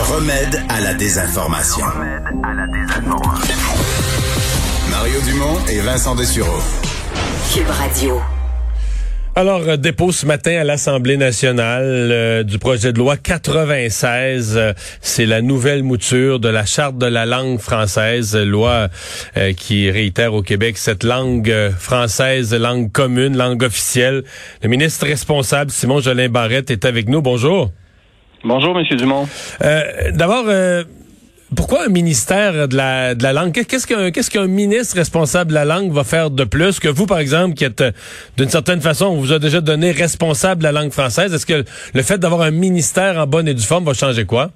Le remède à la désinformation. Mario Dumont et Vincent Dessureau. Cube Radio. Alors, euh, dépôt ce matin à l'Assemblée nationale euh, du projet de loi 96. Euh, c'est la nouvelle mouture de la Charte de la langue française, loi qui réitère au Québec cette langue française, langue commune, langue officielle. Le ministre responsable, Simon Jolin Barrette, est avec nous. Bonjour. Bonjour, Monsieur Dumont. D'abord, pourquoi un ministère de la, langue? Qu'est-ce qu'un qu'est-ce qu'un ministre responsable de la langue va faire de plus que vous, par exemple, qui êtes d'une certaine façon, on vous a déjà donné responsable de la langue française? Est-ce que le fait d'avoir un ministère en bonne et due forme va changer quoi?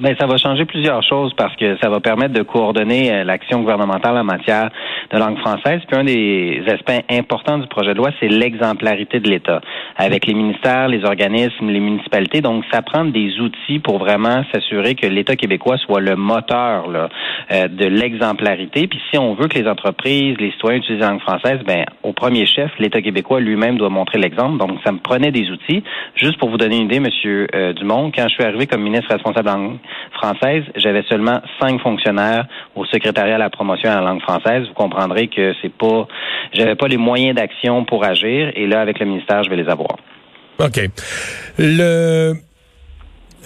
Ben, ça va changer plusieurs choses parce que ça va permettre de coordonner euh, l'action gouvernementale en matière de langue française. Puis un des aspects importants du projet de loi, c'est l'exemplarité de l'État avec les ministères, les organismes, les municipalités. Donc, ça prend des outils pour vraiment s'assurer que l'État québécois soit le moteur là, euh, de l'exemplarité. Puis si on veut que les entreprises, les citoyens utilisent la langue française, ben au premier chef, l'État québécois lui-même doit montrer l'exemple. Donc, ça me prenait des outils. Juste pour vous donner une idée, Monsieur euh, Dumont, quand je suis arrivé comme ministre responsable langue française, j'avais seulement cinq fonctionnaires au secrétariat à la promotion à la langue française. Vous comprendrez que c'est pas, j'avais pas les moyens d'action pour agir. Et là, avec le ministère, je vais les avoir. OK. Le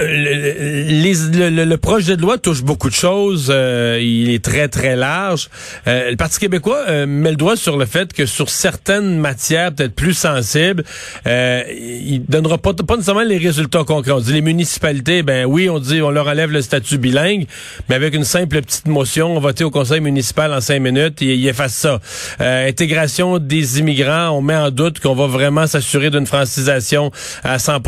le, le, projet de loi touche beaucoup de choses. Euh, il est très, très large. Euh, le Parti québécois euh, met le doigt sur le fait que sur certaines matières peut-être plus sensibles, il donnera pas, pas nécessairement les résultats concrets. On dit les municipalités, ben oui, on dit on leur enlève le statut bilingue, mais avec une simple petite motion, on vote au conseil municipal en cinq minutes, et il efface ça. intégration des immigrants, on met en doute qu'on va vraiment s'assurer d'une francisation à 100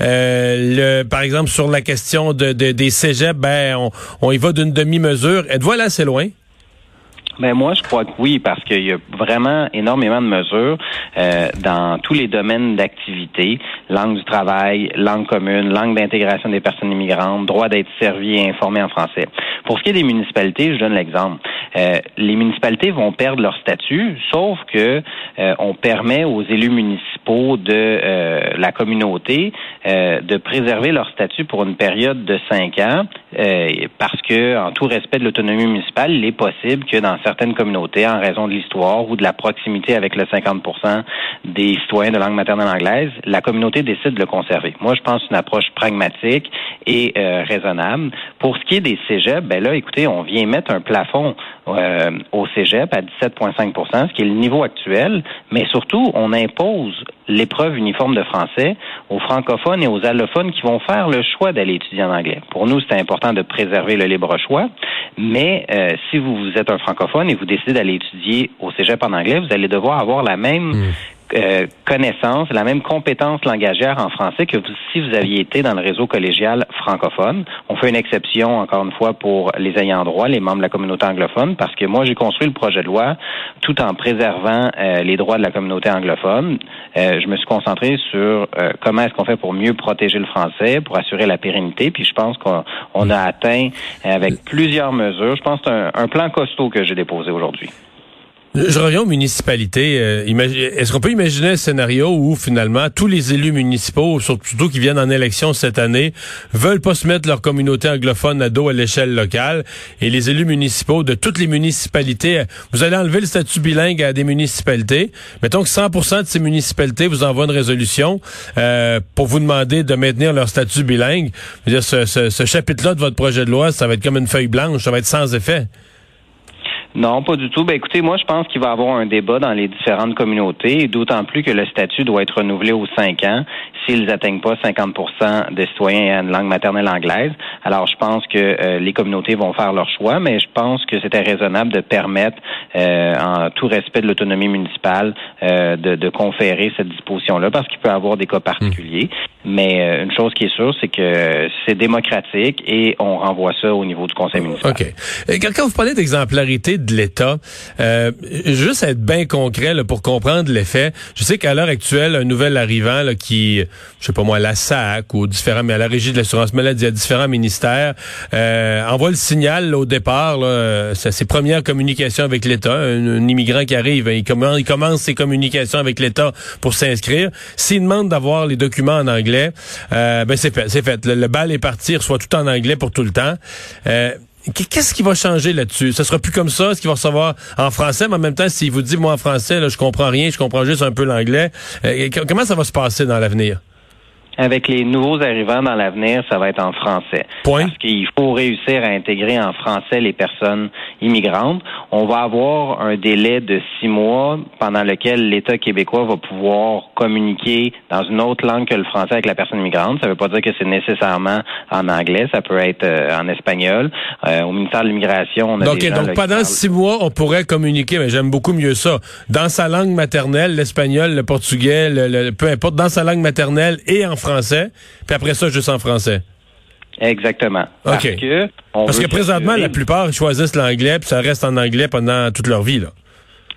le, par exemple, sur la question de, des cégeps, ben, on, y va d'une demi-mesure. Êtes-vous là assez loin? Ben moi, je crois que oui, parce qu'il y a vraiment énormément de mesures euh, dans tous les domaines d'activité langue du travail, langue commune, langue d'intégration des personnes immigrantes, droit d'être servi et informé en français. Pour ce qui est des municipalités, je donne l'exemple. Euh, les municipalités vont perdre leur statut, sauf que euh, on permet aux élus municipaux de euh, la communauté de préserver leur statut pour une période de cinq ans, parce que en tout respect de l'autonomie municipale, il est possible que dans certaines communautés, en raison de l'histoire ou de la proximité avec le 50% des citoyens de langue maternelle anglaise, la communauté décide de le conserver. Moi, je pense une approche pragmatique et raisonnable. Pour ce qui est des cégeps, ben là, écoutez, on vient mettre un plafond euh, au cégep à 17,5% ce qui est le niveau actuel, mais surtout, on impose l'épreuve uniforme de français aux francophones et aux allophones qui vont faire le choix d'aller étudier en anglais. Pour nous, c'est important de préserver le libre choix, mais euh, si vous, êtes un francophone et vous décidez d'aller étudier au cégep en anglais, vous allez devoir avoir la même hmm. Euh, connaissance, la même compétence langagière en français que si vous aviez été dans le réseau collégial francophone. On fait une exception, encore une fois, pour les ayants droit, les membres de la communauté anglophone, parce que moi, j'ai construit le projet de loi tout en préservant euh, les droits de la communauté anglophone. Euh, je me suis concentré sur comment est-ce qu'on fait pour mieux protéger le français, pour assurer la pérennité, puis je pense qu'on a atteint avec plusieurs mesures. Je pense c'est un plan costaud que j'ai déposé aujourd'hui. Je reviens aux municipalités. Euh, est-ce qu'on peut imaginer un scénario où finalement tous les élus municipaux, surtout qui viennent en élection cette année, veulent pas se mettre leur communauté anglophone à dos à l'échelle locale? Et les élus municipaux de toutes les municipalités, vous allez enlever le statut bilingue à des municipalités. Mettons que 100% de ces municipalités vous envoient une résolution euh, pour vous demander de maintenir leur statut bilingue. Je veux dire, ce, ce chapitre-là de votre projet de loi, ça va être comme une feuille blanche, ça va être sans effet. Non, pas du tout. Ben, écoutez, moi, je pense qu'il va y avoir un débat dans les différentes communautés, d'autant plus que le statut doit être renouvelé aux cinq ans s'ils n'atteignent pas 50 des citoyens ayant une langue maternelle anglaise. Alors, je pense que euh, les communautés vont faire leur choix, mais je pense que c'était raisonnable de permettre, euh, en tout respect de l'autonomie municipale, euh, de, de, conférer cette disposition-là, parce qu'il peut y avoir des cas particuliers. Mais euh, une chose qui est sûre, c'est que c'est démocratique et on renvoie ça au niveau du conseil municipal. OK. Quand, quand vous parlez d'exemplarité de l'État, euh, juste être bien concret là, pour comprendre l'effet, je sais qu'à l'heure actuelle, un nouvel arrivant là, qui, je sais pas moi, la SAC ou différents, mais à la Régie de l'assurance maladie, à différents ministères, euh, envoie le signal là, au départ, là, ses premières communications avec l'État. Un, immigrant qui arrive, il commence, il commence ses communications avec l'État pour s'inscrire. S'il demande d'avoir les documents en anglais, euh, ben c'est fait, c'est fait. Le, bal est parti, reçoit tout en anglais pour tout le temps. Euh, Qu'est-ce qui va changer là-dessus? Ce sera plus comme ça? Est-ce qu'il va recevoir en français? Mais en même temps, s'il vous dit, moi, en français, là, je comprends rien, je comprends juste un peu l'anglais. Euh, comment ça va se passer dans l'avenir? Avec les nouveaux arrivants dans l'avenir, ça va être en français. Point. Parce qu'il faut réussir à intégrer en français les personnes immigrantes. On va avoir un délai de six mois pendant lequel l'État québécois va pouvoir communiquer dans une autre langue que le français avec la personne immigrante. Ça ne veut pas dire que c'est nécessairement en anglais. Ça peut être euh, en espagnol. Euh, au ministère de l'immigration, on a donc, donc pendant six mois, on pourrait communiquer. Mais j'aime beaucoup mieux ça. Dans sa langue maternelle, l'espagnol, le portugais, le, peu importe, dans sa langue maternelle et en français français, puis après ça, juste en français. Exactement. Parce que, Parce que présentement, la plupart choisissent l'anglais, puis ça reste en anglais pendant toute leur vie. Là.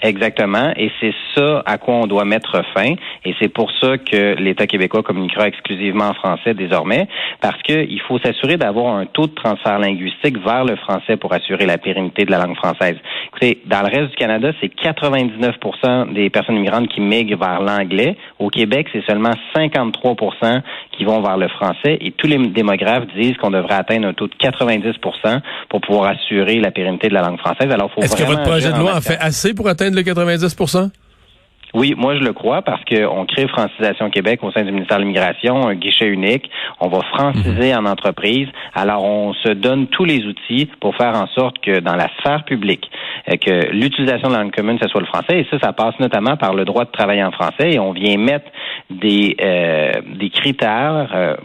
Exactement. Et c'est ça à quoi on doit mettre fin. Et c'est pour ça que l'État québécois communiquera exclusivement en français désormais, parce qu'il faut s'assurer d'avoir un taux de transfert linguistique vers le français pour assurer la pérennité de la langue française. Écoutez, dans le reste du Canada, c'est 99 des personnes immigrantes qui migrent vers l'anglais. Au Québec, c'est seulement 53 qui vont vers le français. Et tous les démographes disent qu'on devrait atteindre un taux de 90 pour pouvoir assurer la pérennité de la langue française. Alors, faut Est-ce que votre projet de loi en fait assez pour atteindre le 90 oui, moi je le crois parce qu'on crée Francisation Québec au sein du ministère de l'Immigration, un guichet unique. On va franciser mhm. en entreprise. Alors on se donne tous les outils pour faire en sorte que dans la sphère publique, euh, que l'utilisation de la langue commune, ce soit le français. Et ça, ça passe notamment par le droit de travailler en français. Et on vient mettre des, euh, des critères euh,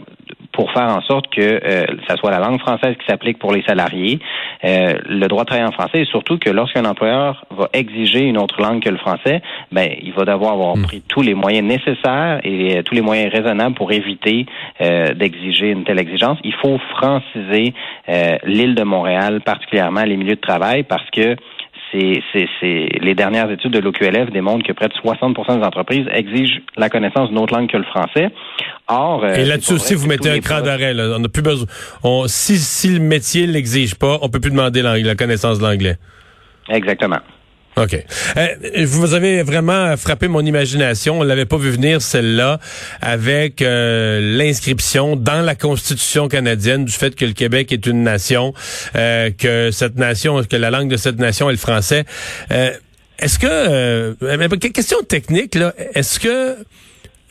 pour faire en sorte que euh, ça soit la langue française qui s'applique pour les salariés, euh, le droit de travailler en français et surtout que lorsqu'un employeur va exiger une autre langue que le français, ben il va devoir avoir hmm. pris tous les moyens nécessaires et euh, tous les moyens raisonnables pour éviter d'exiger une telle exigence. Il faut franciser l'île de Montréal, particulièrement les milieux de travail, parce que c'est, les dernières études de l'OQLF démontrent que près de 60% des entreprises exigent la connaissance d'une autre langue que le français. Or, euh, et là-dessus aussi, vous mettez un cran d'arrêt. On n'a plus besoin. si, si le métier l'exige pas, on peut plus demander la connaissance de l'anglais. Exactement. OK. Euh, vous avez vraiment frappé mon imagination. On l'avait pas vu venir, celle-là, avec euh, l'inscription dans la Constitution canadienne du fait que le Québec est une nation, euh, que cette nation, que la langue de cette nation est le français. est-ce que, question technique, là, est-ce que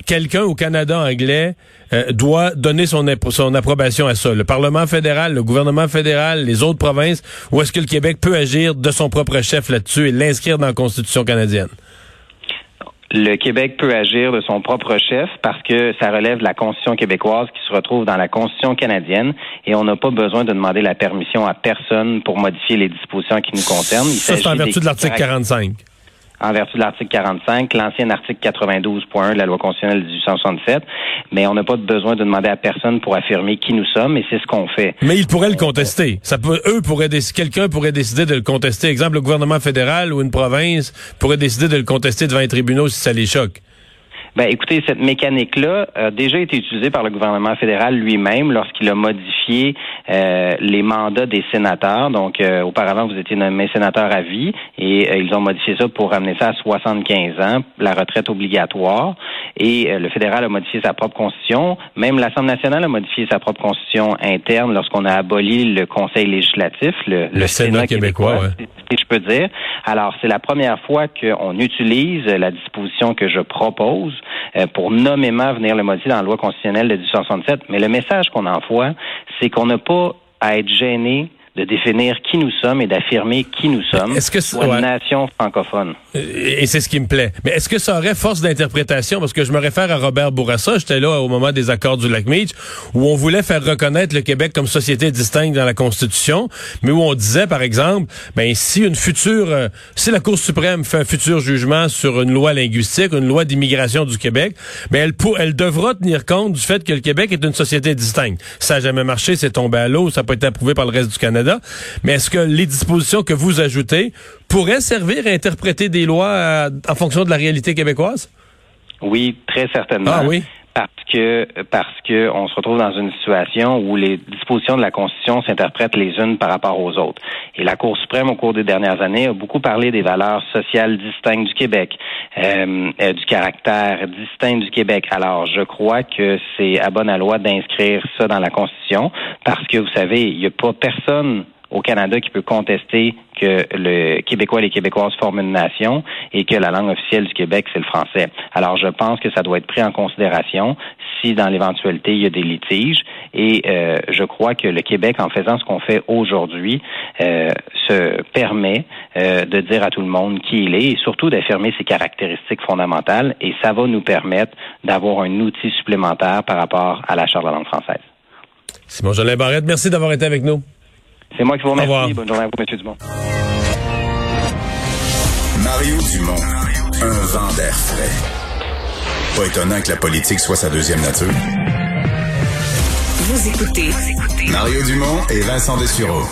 quelqu'un au Canada anglais euh, doit donner son, son approbation à ça. Le Parlement fédéral, le gouvernement fédéral, les autres provinces, ou est-ce que le Québec peut agir de son propre chef là-dessus et l'inscrire dans la Constitution canadienne? Le Québec peut agir de son propre chef parce que ça relève de la Constitution québécoise qui se retrouve dans la Constitution canadienne et on n'a pas besoin de demander la permission à personne pour modifier les dispositions qui nous concernent. ça, c'est en vertu de l'article 45 en vertu de l'article 45, l'ancien article 92.1 de la loi constitutionnelle de 1867, mais on n'a pas besoin de demander à personne pour affirmer qui nous sommes, et c'est ce qu'on fait. Mais ils pourraient le contester. Ça peut, eux pourraient quelqu'un pourrait décider de le contester. Exemple, le gouvernement fédéral ou une province pourrait décider de le contester devant les tribunaux si ça les choque. Ben, écoutez, cette mécanique-là a déjà été utilisée par le gouvernement fédéral lui-même lorsqu'il a modifié euh, les mandats des sénateurs. Donc, euh, auparavant, vous étiez nommé sénateur à vie et euh, ils ont modifié ça pour ramener ça à 75 ans, la retraite obligatoire. Et le fédéral a modifié sa propre constitution. Même l'Assemblée nationale a modifié sa propre constitution interne lorsqu'on a aboli le Conseil législatif, le, Sénat, québécois, si je peux dire. Alors, c'est la première fois qu'on utilise la disposition que je propose euh, pour nommément venir le modifier dans la loi constitutionnelle de 1867. Mais le message qu'on envoie, c'est qu'on n'a pas à être gêné de définir qui nous sommes et d'affirmer qui nous sommes Est-ce que pour une nation francophone. Et c'est ce qui me plaît. Mais est-ce que ça aurait force d'interprétation? Parce que je me réfère à Robert Bourassa, j'étais là au moment des accords du lac Meach, où on voulait faire reconnaître le Québec comme société distincte dans la Constitution, mais où on disait, par exemple, ben si une future, euh, si la Cour suprême fait un futur jugement sur une loi linguistique, une loi d'immigration du Québec, ben elle, elle devra tenir compte du fait que le Québec est une société distincte. Ça n'a jamais marché, c'est tombé à l'eau, ça n'a pas été approuvé par le reste du Canada. Mais est-ce que les dispositions que vous ajoutez pourraient servir à interpréter des lois euh, en fonction de la réalité québécoise? Oui, très certainement. Ah oui? Parce que parce que on se retrouve dans une situation où les dispositions de la Constitution s'interprètent les unes par rapport aux autres. Et la Cour suprême, au cours des dernières années, a beaucoup parlé des valeurs sociales distinctes du Québec, euh, euh, du caractère distinct du Québec. Alors, je crois que c'est à bonne loi d'inscrire ça dans la Constitution, parce que vous savez, il n'y a pas personne au Canada qui peut contester que le Québécois et les Québécoises forment une nation et que la langue officielle du Québec, c'est le français. Alors, je pense que ça doit être pris en considération si, dans l'éventualité, il y a des litiges. Et euh, je crois que le Québec, en faisant ce qu'on fait aujourd'hui, euh, se permet euh, de dire à tout le monde qui il est et surtout d'affirmer ses caractéristiques fondamentales. Et ça va nous permettre d'avoir un outil supplémentaire par rapport à la Charte de la langue française. Simon Jolin Barrette, merci d'avoir été avec nous. C'est moi qui vous remercie. Bonne journée à vous, M. Dumont. Mario Dumont, un vent d'air frais. Pas étonnant que la politique soit sa deuxième nature. Vous écoutez Mario Dumont et Vincent Dessureau.